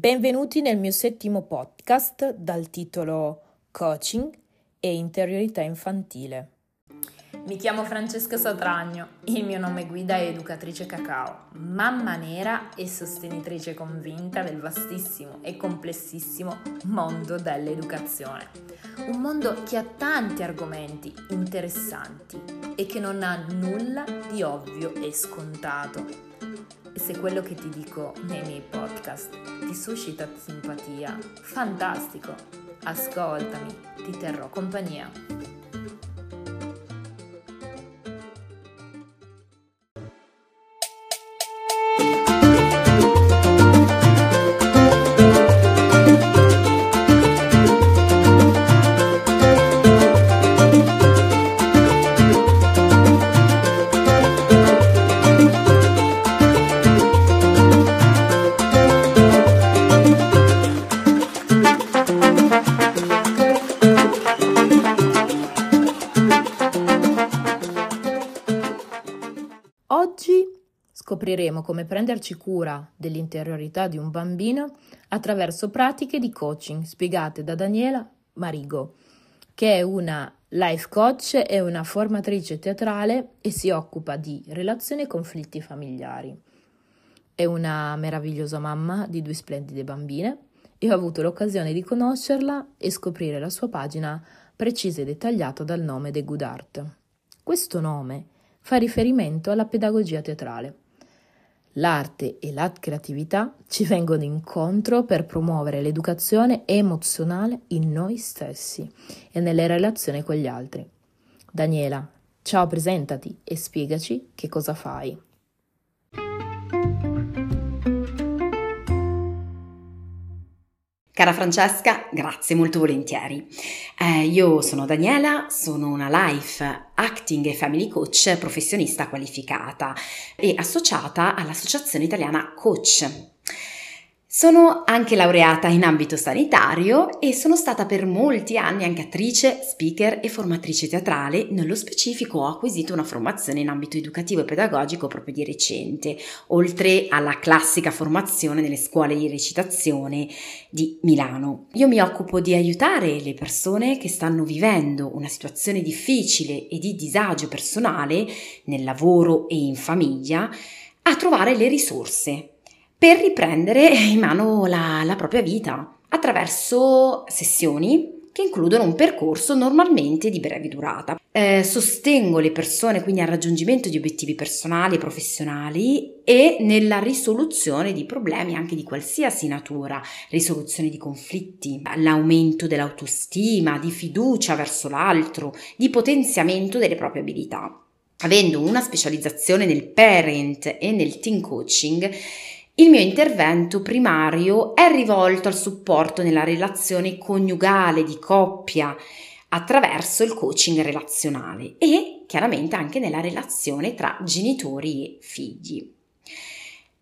Benvenuti nel mio settimo podcast dal titolo Coaching e interiorità infantile. Mi chiamo Francesca Satragno, il mio nome guida è educatrice cacao, mamma nera e sostenitrice convinta del vastissimo e complessissimo mondo dell'educazione. Un mondo che ha tanti argomenti interessanti e che non ha nulla di ovvio e scontato se quello che ti dico nei miei podcast ti suscita simpatia, fantastico! Ascoltami, ti terrò compagnia. Scopriremo come prenderci cura dell'interiorità di un bambino attraverso pratiche di coaching spiegate da Daniela Marigo, che è una life coach e una formatrice teatrale e si occupa di relazioni e conflitti familiari. È una meravigliosa mamma di due splendide bambine e ho avuto l'occasione di conoscerla e scoprire la sua pagina precisa e dettagliata dal nome The Good Art. Questo nome fa riferimento alla pedagogia teatrale. L'arte e la creatività ci vengono incontro per promuovere l'educazione emozionale in noi stessi e nelle relazioni con gli altri. Daniela, ciao, presentati e spiegaci che cosa fai. Cara Francesca, grazie molto volentieri. Eh, io sono Daniela, sono una life acting e family coach professionista qualificata e associata all'Associazione Italiana Coach. Sono anche laureata in ambito sanitario e sono stata per molti anni anche attrice, speaker e formatrice teatrale. Nello specifico ho acquisito una formazione in ambito educativo e pedagogico proprio di recente, oltre alla classica formazione nelle scuole di recitazione di Milano. Io mi occupo di aiutare le persone che stanno vivendo una situazione difficile e di disagio personale nel lavoro e in famiglia a trovare le risorse per riprendere in mano la, la propria vita attraverso sessioni che includono un percorso normalmente di breve durata. Eh, sostengo le persone quindi al raggiungimento di obiettivi personali e professionali e nella risoluzione di problemi anche di qualsiasi natura, risoluzione di conflitti, l'aumento dell'autostima, di fiducia verso l'altro, di potenziamento delle proprie abilità. Avendo una specializzazione nel parent e nel teen coaching, il mio intervento primario è rivolto al supporto nella relazione coniugale di coppia attraverso il coaching relazionale e chiaramente anche nella relazione tra genitori e figli.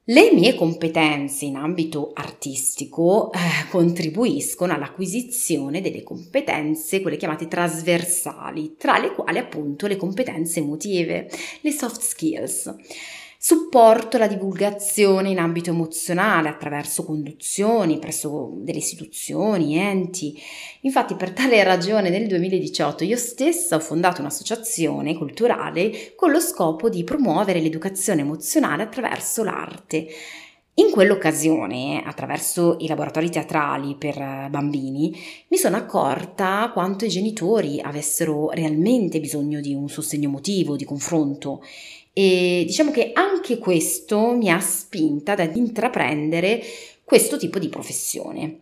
Le mie competenze in ambito artistico eh, contribuiscono all'acquisizione delle competenze, quelle chiamate trasversali, tra le quali appunto le competenze emotive, le soft skills. Supporto la divulgazione in ambito emozionale attraverso conduzioni presso delle istituzioni, enti. Infatti per tale ragione nel 2018 io stessa ho fondato un'associazione culturale con lo scopo di promuovere l'educazione emozionale attraverso l'arte. In quell'occasione, attraverso i laboratori teatrali per bambini, mi sono accorta quanto i genitori avessero realmente bisogno di un sostegno emotivo, di confronto e diciamo che anche questo mi ha spinta ad intraprendere questo tipo di professione.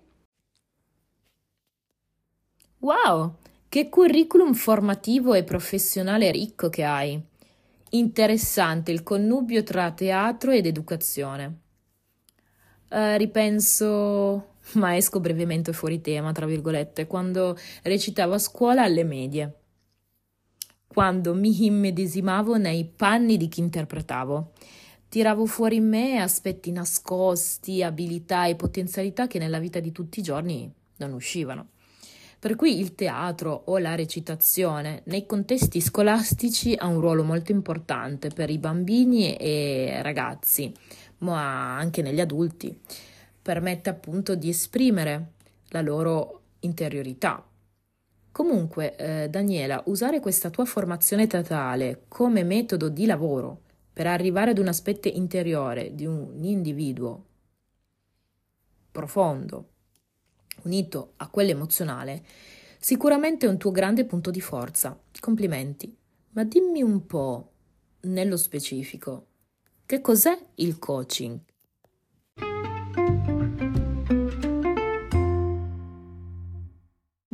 Wow, che curriculum formativo e professionale ricco che hai! Interessante il connubio tra teatro ed educazione. Uh, ripenso, ma esco brevemente fuori tema, tra virgolette, quando recitavo a scuola alle medie quando mi immedesimavo nei panni di chi interpretavo. Tiravo fuori in me aspetti nascosti, abilità e potenzialità che nella vita di tutti i giorni non uscivano. Per cui il teatro o la recitazione nei contesti scolastici ha un ruolo molto importante per i bambini e ragazzi, ma anche negli adulti. permette appunto di esprimere la loro interiorità. Comunque, eh, Daniela, usare questa tua formazione teatrale come metodo di lavoro per arrivare ad un aspetto interiore di un individuo profondo, unito a quello emozionale, sicuramente è un tuo grande punto di forza. Complimenti. Ma dimmi un po' nello specifico, che cos'è il coaching?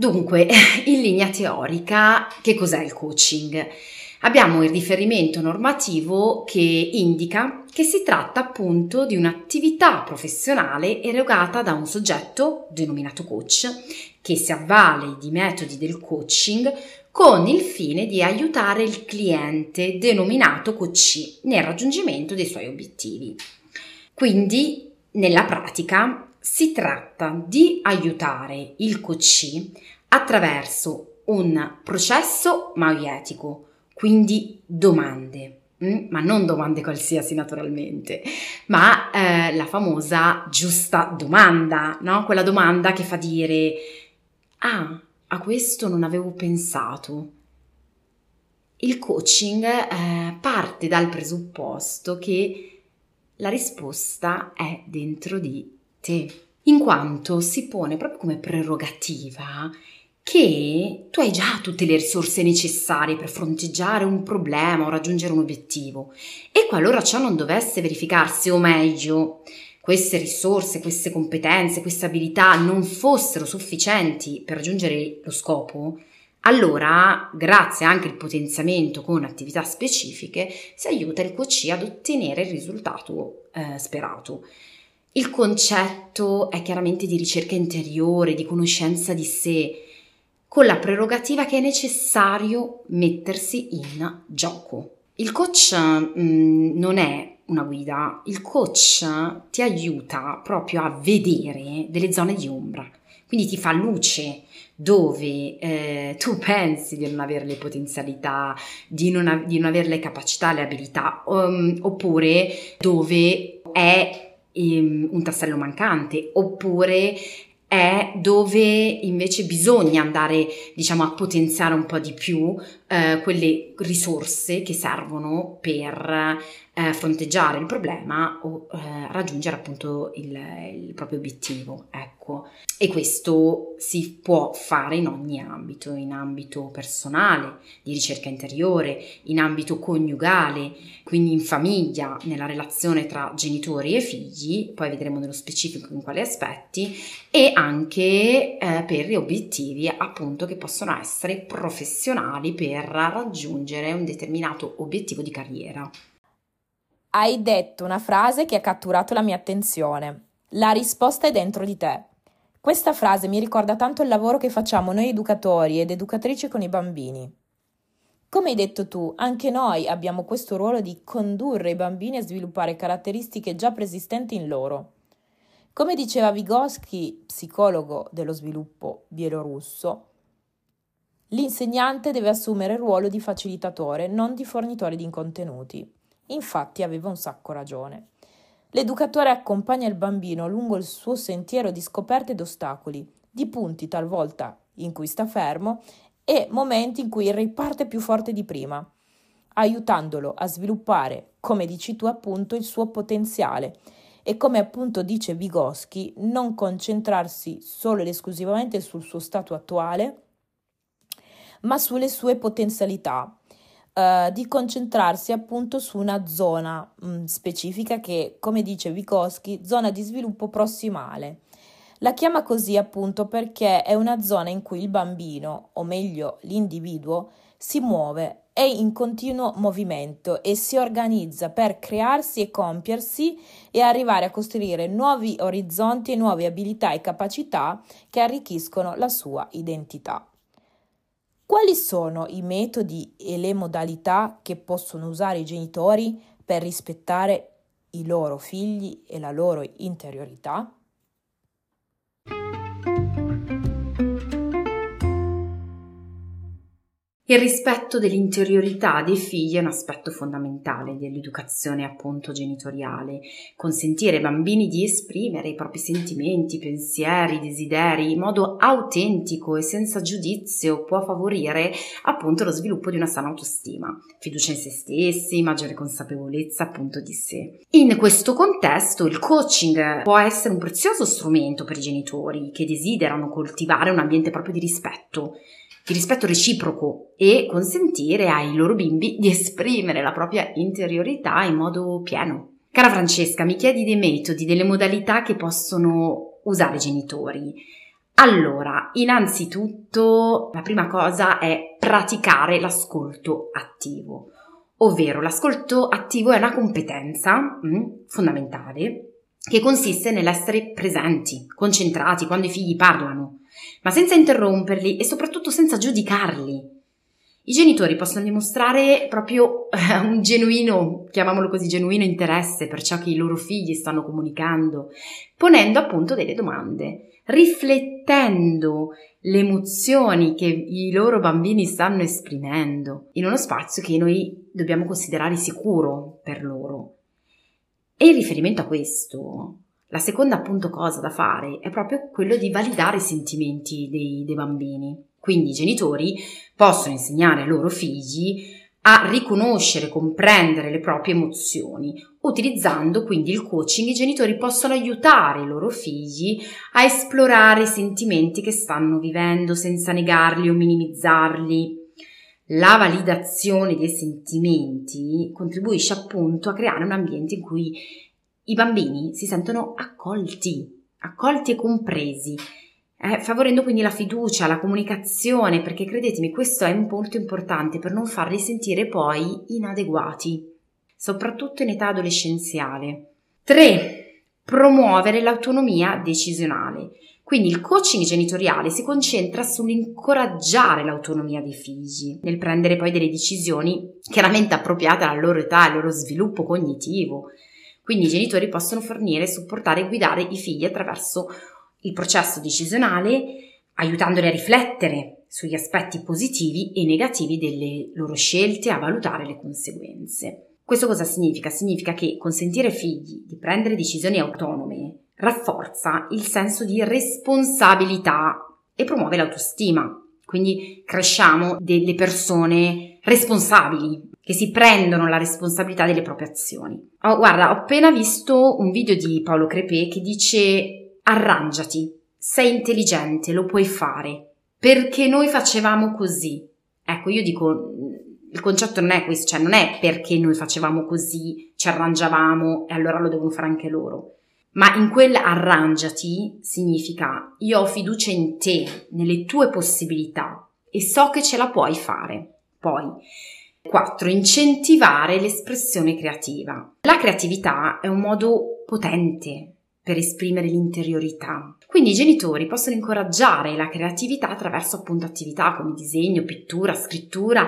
Dunque, in linea teorica, che cos'è il coaching? Abbiamo il riferimento normativo che indica che si tratta appunto di un'attività professionale erogata da un soggetto denominato coach che si avvale di metodi del coaching con il fine di aiutare il cliente denominato coach nel raggiungimento dei suoi obiettivi. Quindi, nella pratica, si tratta di aiutare il coach attraverso un processo maietico, quindi domande, mm? ma non domande qualsiasi naturalmente, ma eh, la famosa giusta domanda, no? Quella domanda che fa dire, ah, a questo non avevo pensato. Il coaching eh, parte dal presupposto che la risposta è dentro di te, in quanto si pone proprio come prerogativa che tu hai già tutte le risorse necessarie per fronteggiare un problema o raggiungere un obiettivo e qualora ciò non dovesse verificarsi, o meglio, queste risorse, queste competenze, queste abilità non fossero sufficienti per raggiungere lo scopo, allora, grazie anche al potenziamento con attività specifiche, si aiuta il coach ad ottenere il risultato eh, sperato. Il concetto è chiaramente di ricerca interiore, di conoscenza di sé, con la prerogativa che è necessario mettersi in gioco. Il coach mh, mm, non è una guida, il coach ti aiuta proprio a vedere delle zone di ombra, quindi ti fa luce dove eh, tu pensi di non avere le potenzialità, di non, av- di non avere le capacità, le abilità, um, oppure dove è un tassello mancante, oppure è dove invece bisogna andare, diciamo, a potenziare un po' di più eh, quelle risorse che servono per eh, fronteggiare il problema o eh, raggiungere appunto il, il, proprio obiettivo. Ecco. E questo si può fare in ogni ambito, in ambito personale, di ricerca interiore, in ambito coniugale, quindi in famiglia, nella relazione tra genitori e figli, poi vedremo nello specifico in quali aspetti, e anche eh, per gli obiettivi appunto che possono essere professionali per raggiungere un determinato obiettivo di carriera. Hai detto una frase che ha catturato la mia attenzione. La risposta è dentro di te. Questa frase mi ricorda tanto il lavoro che facciamo noi educatori ed educatrici con i bambini. Come hai detto tu, anche noi abbiamo questo ruolo di condurre i bambini a sviluppare caratteristiche già preesistenti in loro. Come diceva Vygotsky, psicologo dello sviluppo bielorusso, l'insegnante deve assumere il ruolo di facilitatore, non di fornitore di contenuti. Infatti aveva un sacco ragione. L'educatore accompagna il bambino lungo il suo sentiero di scoperte ed ostacoli, di punti talvolta in cui sta fermo e momenti in cui riparte più forte di prima, aiutandolo a sviluppare, come dici tu appunto, il suo potenziale e come appunto dice Vygotsky, non concentrarsi solo ed esclusivamente sul suo stato attuale, ma sulle sue potenzialità, uh, di concentrarsi appunto su una zona mh, mm, specifica che, come dice Vygotsky, zona di sviluppo prossimale. La chiama così appunto perché è una zona in cui il bambino, o meglio l'individuo, si muove, è in continuo movimento e si organizza per crearsi e compiersi e arrivare a costruire nuovi orizzonti e nuove abilità e capacità che arricchiscono la sua identità. Quali sono i metodi e le modalità che possono usare i genitori per rispettare i loro figli e la loro interiorità? Il rispetto dell'interiorità dei figli è un aspetto fondamentale dell'educazione appunto genitoriale. Consentire ai bambini di esprimere i propri sentimenti, pensieri, desideri in modo autentico e senza giudizio può favorire appunto lo sviluppo di una sana autostima, fiducia in se stessi, maggiore consapevolezza appunto di sé. In questo contesto il coaching può essere un prezioso strumento per i genitori che desiderano coltivare un ambiente proprio di rispetto di rispetto reciproco e consentire ai loro bimbi di esprimere la propria interiorità in modo pieno. Cara Francesca, mi chiedi dei metodi, delle modalità che possono usare i genitori. Allora, innanzitutto, la prima cosa è praticare l'ascolto attivo, ovvero l'ascolto attivo è una competenza mm, fondamentale che consiste nell'essere presenti, concentrati quando i figli parlano, ma senza interromperli e soprattutto senza giudicarli. I genitori possono dimostrare proprio eh, un genuino, chiamiamolo così, genuino interesse per ciò che i loro figli stanno comunicando, ponendo appunto delle domande, riflettendo le emozioni che i loro bambini stanno esprimendo in uno spazio che noi dobbiamo considerare sicuro per loro. E in riferimento a questo, la seconda appunto cosa da fare è proprio quello di validare i sentimenti dei, dei bambini. Quindi i genitori possono insegnare ai loro figli a riconoscere, comprendere le proprie emozioni. Utilizzando quindi il coaching, i genitori possono aiutare i loro figli a esplorare i sentimenti che stanno vivendo senza negarli o minimizzarli. La validazione dei sentimenti contribuisce appunto a creare un ambiente in cui i bambini si sentono accolti, accolti e compresi, eh, favorendo quindi la fiducia, la comunicazione, perché credetemi, questo è molto importante per non farli sentire poi inadeguati, soprattutto in età adolescenziale. 3. Promuovere l'autonomia decisionale. Quindi il coaching genitoriale si concentra sull'incoraggiare l'autonomia dei figli, nel prendere poi delle decisioni chiaramente appropriate alla loro età, al loro sviluppo cognitivo, quindi i genitori possono fornire, supportare e guidare i figli attraverso il processo decisionale, aiutandoli a riflettere sugli aspetti positivi e negativi delle loro scelte e a valutare le conseguenze. Questo cosa significa? Significa che consentire ai figli di prendere decisioni autonome rafforza il senso di responsabilità e promuove l'autostima. Quindi cresciamo delle persone responsabili, che si prendono la responsabilità delle proprie azioni. Oh, guarda, ho appena visto un video di Paolo Crepè che dice arrangiati, sei intelligente, lo puoi fare, perché noi facevamo così. Ecco, io dico, il concetto non è questo, cioè non è perché noi facevamo così, ci arrangiavamo e allora lo devono fare anche loro. Ma in quel arrangiati significa io ho fiducia in te, nelle tue possibilità e so che ce la puoi fare. Poi 4. Incentivare l'espressione creativa. La creatività è un modo potente per esprimere l'interiorità. Quindi i genitori possono incoraggiare la creatività attraverso appunto attività come disegno, pittura, scrittura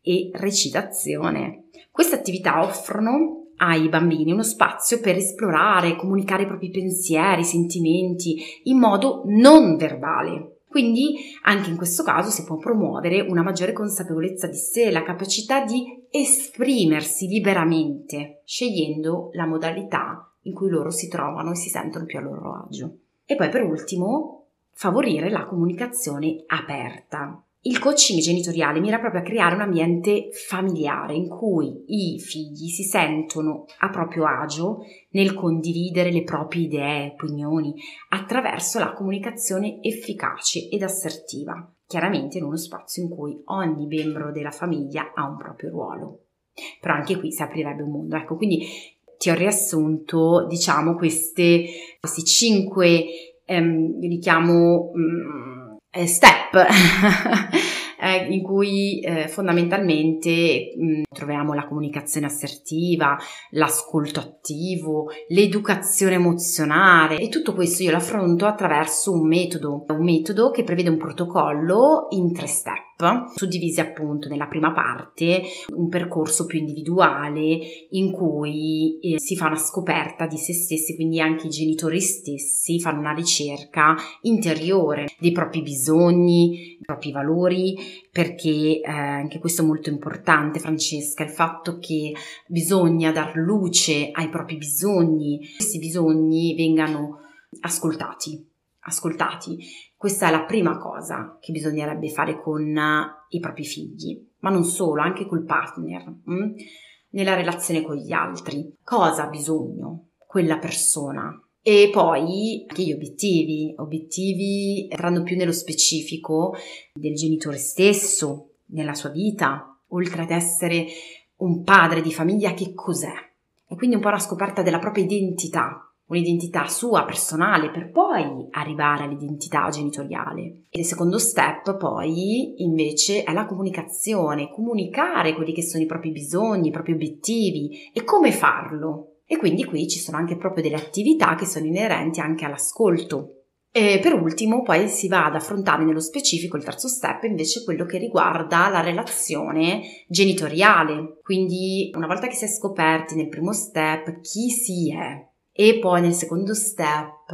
e recitazione. Queste attività offrono ai bambini uno spazio per esplorare, comunicare i propri pensieri, sentimenti in modo non verbale. Quindi anche in questo caso si può promuovere una maggiore consapevolezza di sé, la capacità di esprimersi liberamente, scegliendo la modalità in cui loro si trovano e si sentono più a loro agio. E poi per ultimo, favorire la comunicazione aperta. Il coaching genitoriale mira proprio a creare un ambiente familiare in cui i figli si sentono a proprio agio nel condividere le proprie idee, opinioni, attraverso la comunicazione efficace ed assertiva, chiaramente in uno spazio in cui ogni membro della famiglia ha un proprio ruolo. Però anche qui si aprirebbe un mondo. Ecco, quindi ti ho riassunto, diciamo, queste, questi cinque, ehm, li chiamo... Mm, step eh, in cui eh, fondamentalmente mh, mm, troviamo la comunicazione assertiva, l'ascolto attivo, l'educazione emozionale e tutto questo io l'affronto attraverso un metodo, un metodo che prevede un protocollo in tre step. Suddivisi appunto nella prima parte un percorso più individuale in cui eh, si fa una scoperta di se stessi, quindi anche i genitori stessi fanno una ricerca interiore dei propri bisogni, dei propri valori, perché eh, anche questo è molto importante, Francesca, il fatto che bisogna dar luce ai propri bisogni, questi bisogni vengano ascoltati ascoltati. Questa è la prima cosa che bisognerebbe fare con eh, i propri figli, ma non solo, anche col partner, mh? Mm? nella relazione con gli altri. Cosa ha bisogno quella persona? E poi anche gli obiettivi, obiettivi entrando più nello specifico del genitore stesso, nella sua vita, oltre ad essere un padre di famiglia, che cos'è? E quindi un po' la scoperta della propria identità, un'identità sua personale per poi arrivare all'identità genitoriale. E il secondo step poi invece è la comunicazione, comunicare quelli che sono i propri bisogni, i propri obiettivi e come farlo. E quindi qui ci sono anche proprio delle attività che sono inerenti anche all'ascolto. E per ultimo poi si va ad affrontare nello specifico il terzo step invece quello che riguarda la relazione genitoriale. Quindi una volta che si è scoperti nel primo step chi si è, e poi nel secondo step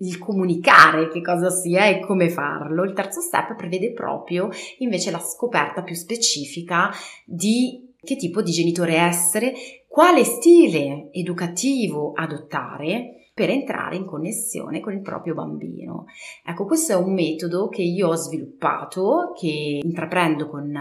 il comunicare che cosa sia e come farlo. Il terzo step prevede proprio invece la scoperta più specifica di che tipo di genitore essere, quale stile educativo adottare per entrare in connessione con il proprio bambino. Ecco, questo è un metodo che io ho sviluppato, che intraprendo con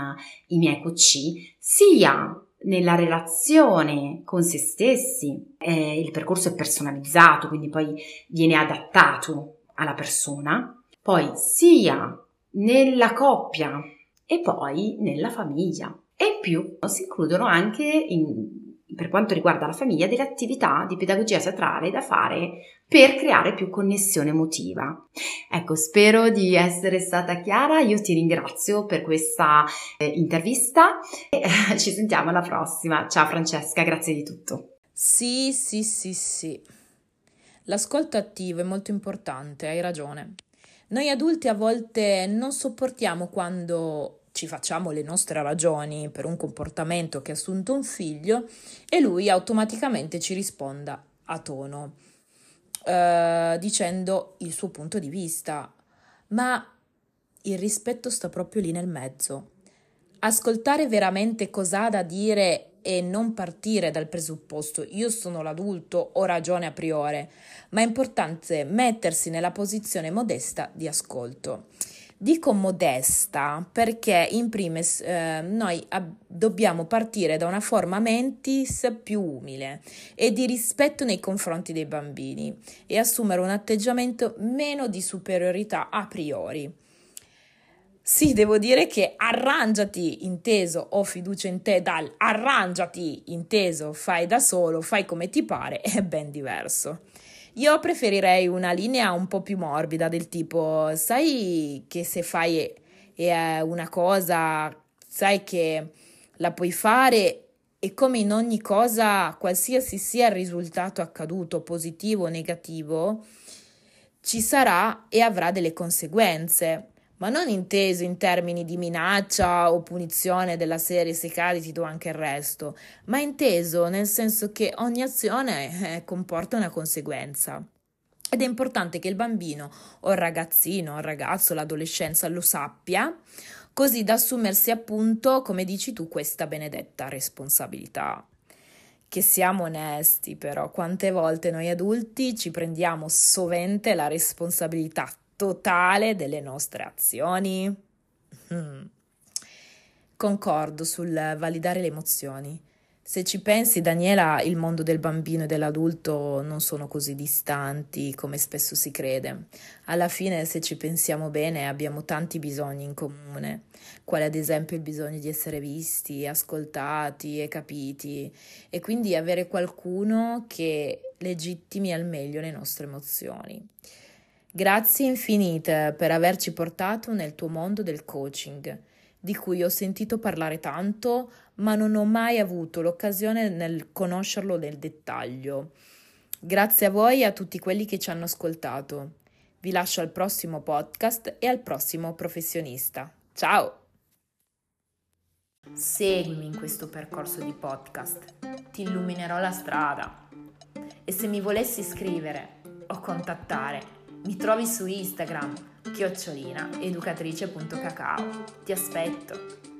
i miei coach, sia nella relazione con se stessi, eh, il percorso è personalizzato, quindi poi viene adattato alla persona, poi sia nella coppia e poi nella famiglia. E più si includono anche in, per quanto riguarda la famiglia, delle attività di pedagogia teatrale da fare per creare più connessione emotiva. Ecco, spero di essere stata chiara, io ti ringrazio per questa eh, intervista e eh, ci sentiamo alla prossima. Ciao Francesca, grazie di tutto. Sì, sì, sì, sì. L'ascolto attivo è molto importante, hai ragione. Noi adulti a volte non sopportiamo quando ci facciamo le nostre ragioni per un comportamento che ha assunto un figlio e lui automaticamente ci risponda a tono, eh, dicendo il suo punto di vista. Ma il rispetto sta proprio lì nel mezzo. Ascoltare veramente cosa ha da dire e non partire dal presupposto io sono l'adulto, ho ragione a priori, ma è importante mettersi nella posizione modesta di ascolto. Dico modesta perché in primis eh, noi ab- dobbiamo partire da una forma mentis più umile e di rispetto nei confronti dei bambini e assumere un atteggiamento meno di superiorità a priori. Sì, devo dire che arrangiati inteso ho fiducia in te dal arrangiati inteso fai da solo, fai come ti pare è ben diverso. Io preferirei una linea un po' più morbida del tipo, sai che se fai eh, una cosa, sai che la puoi fare e come in ogni cosa, qualsiasi sia il risultato accaduto, positivo o negativo, ci sarà e avrà delle conseguenze ma non inteso in termini di minaccia o punizione della serie se cadi ti do anche il resto, ma inteso nel senso che ogni azione eh, comporta una conseguenza. Ed è importante che il bambino o il ragazzino, il ragazzo, l'adolescenza lo sappia, così da assumersi appunto, come dici tu, questa benedetta responsabilità. Che siamo onesti però, quante volte noi adulti ci prendiamo sovente la responsabilità totale delle nostre azioni? Hmm. Concordo sul validare le emozioni. Se ci pensi, Daniela, il mondo del bambino e dell'adulto non sono così distanti come spesso si crede. Alla fine, se ci pensiamo bene, abbiamo tanti bisogni in comune, quale ad esempio il bisogno di essere visti, ascoltati e capiti, e quindi avere qualcuno che legittimi al meglio le nostre emozioni. Grazie infinite per averci portato nel tuo mondo del coaching, di cui ho sentito parlare tanto, ma non ho mai avuto l'occasione nel conoscerlo nel dettaglio. Grazie a voi e a tutti quelli che ci hanno ascoltato. Vi lascio al prossimo podcast e al prossimo professionista. Ciao! Seguimi in questo percorso di podcast, ti illuminerò la strada. E se mi volessi scrivere o contattare, mi trovi su Instagram, chiocciolina educatrice.cacao. Ti aspetto.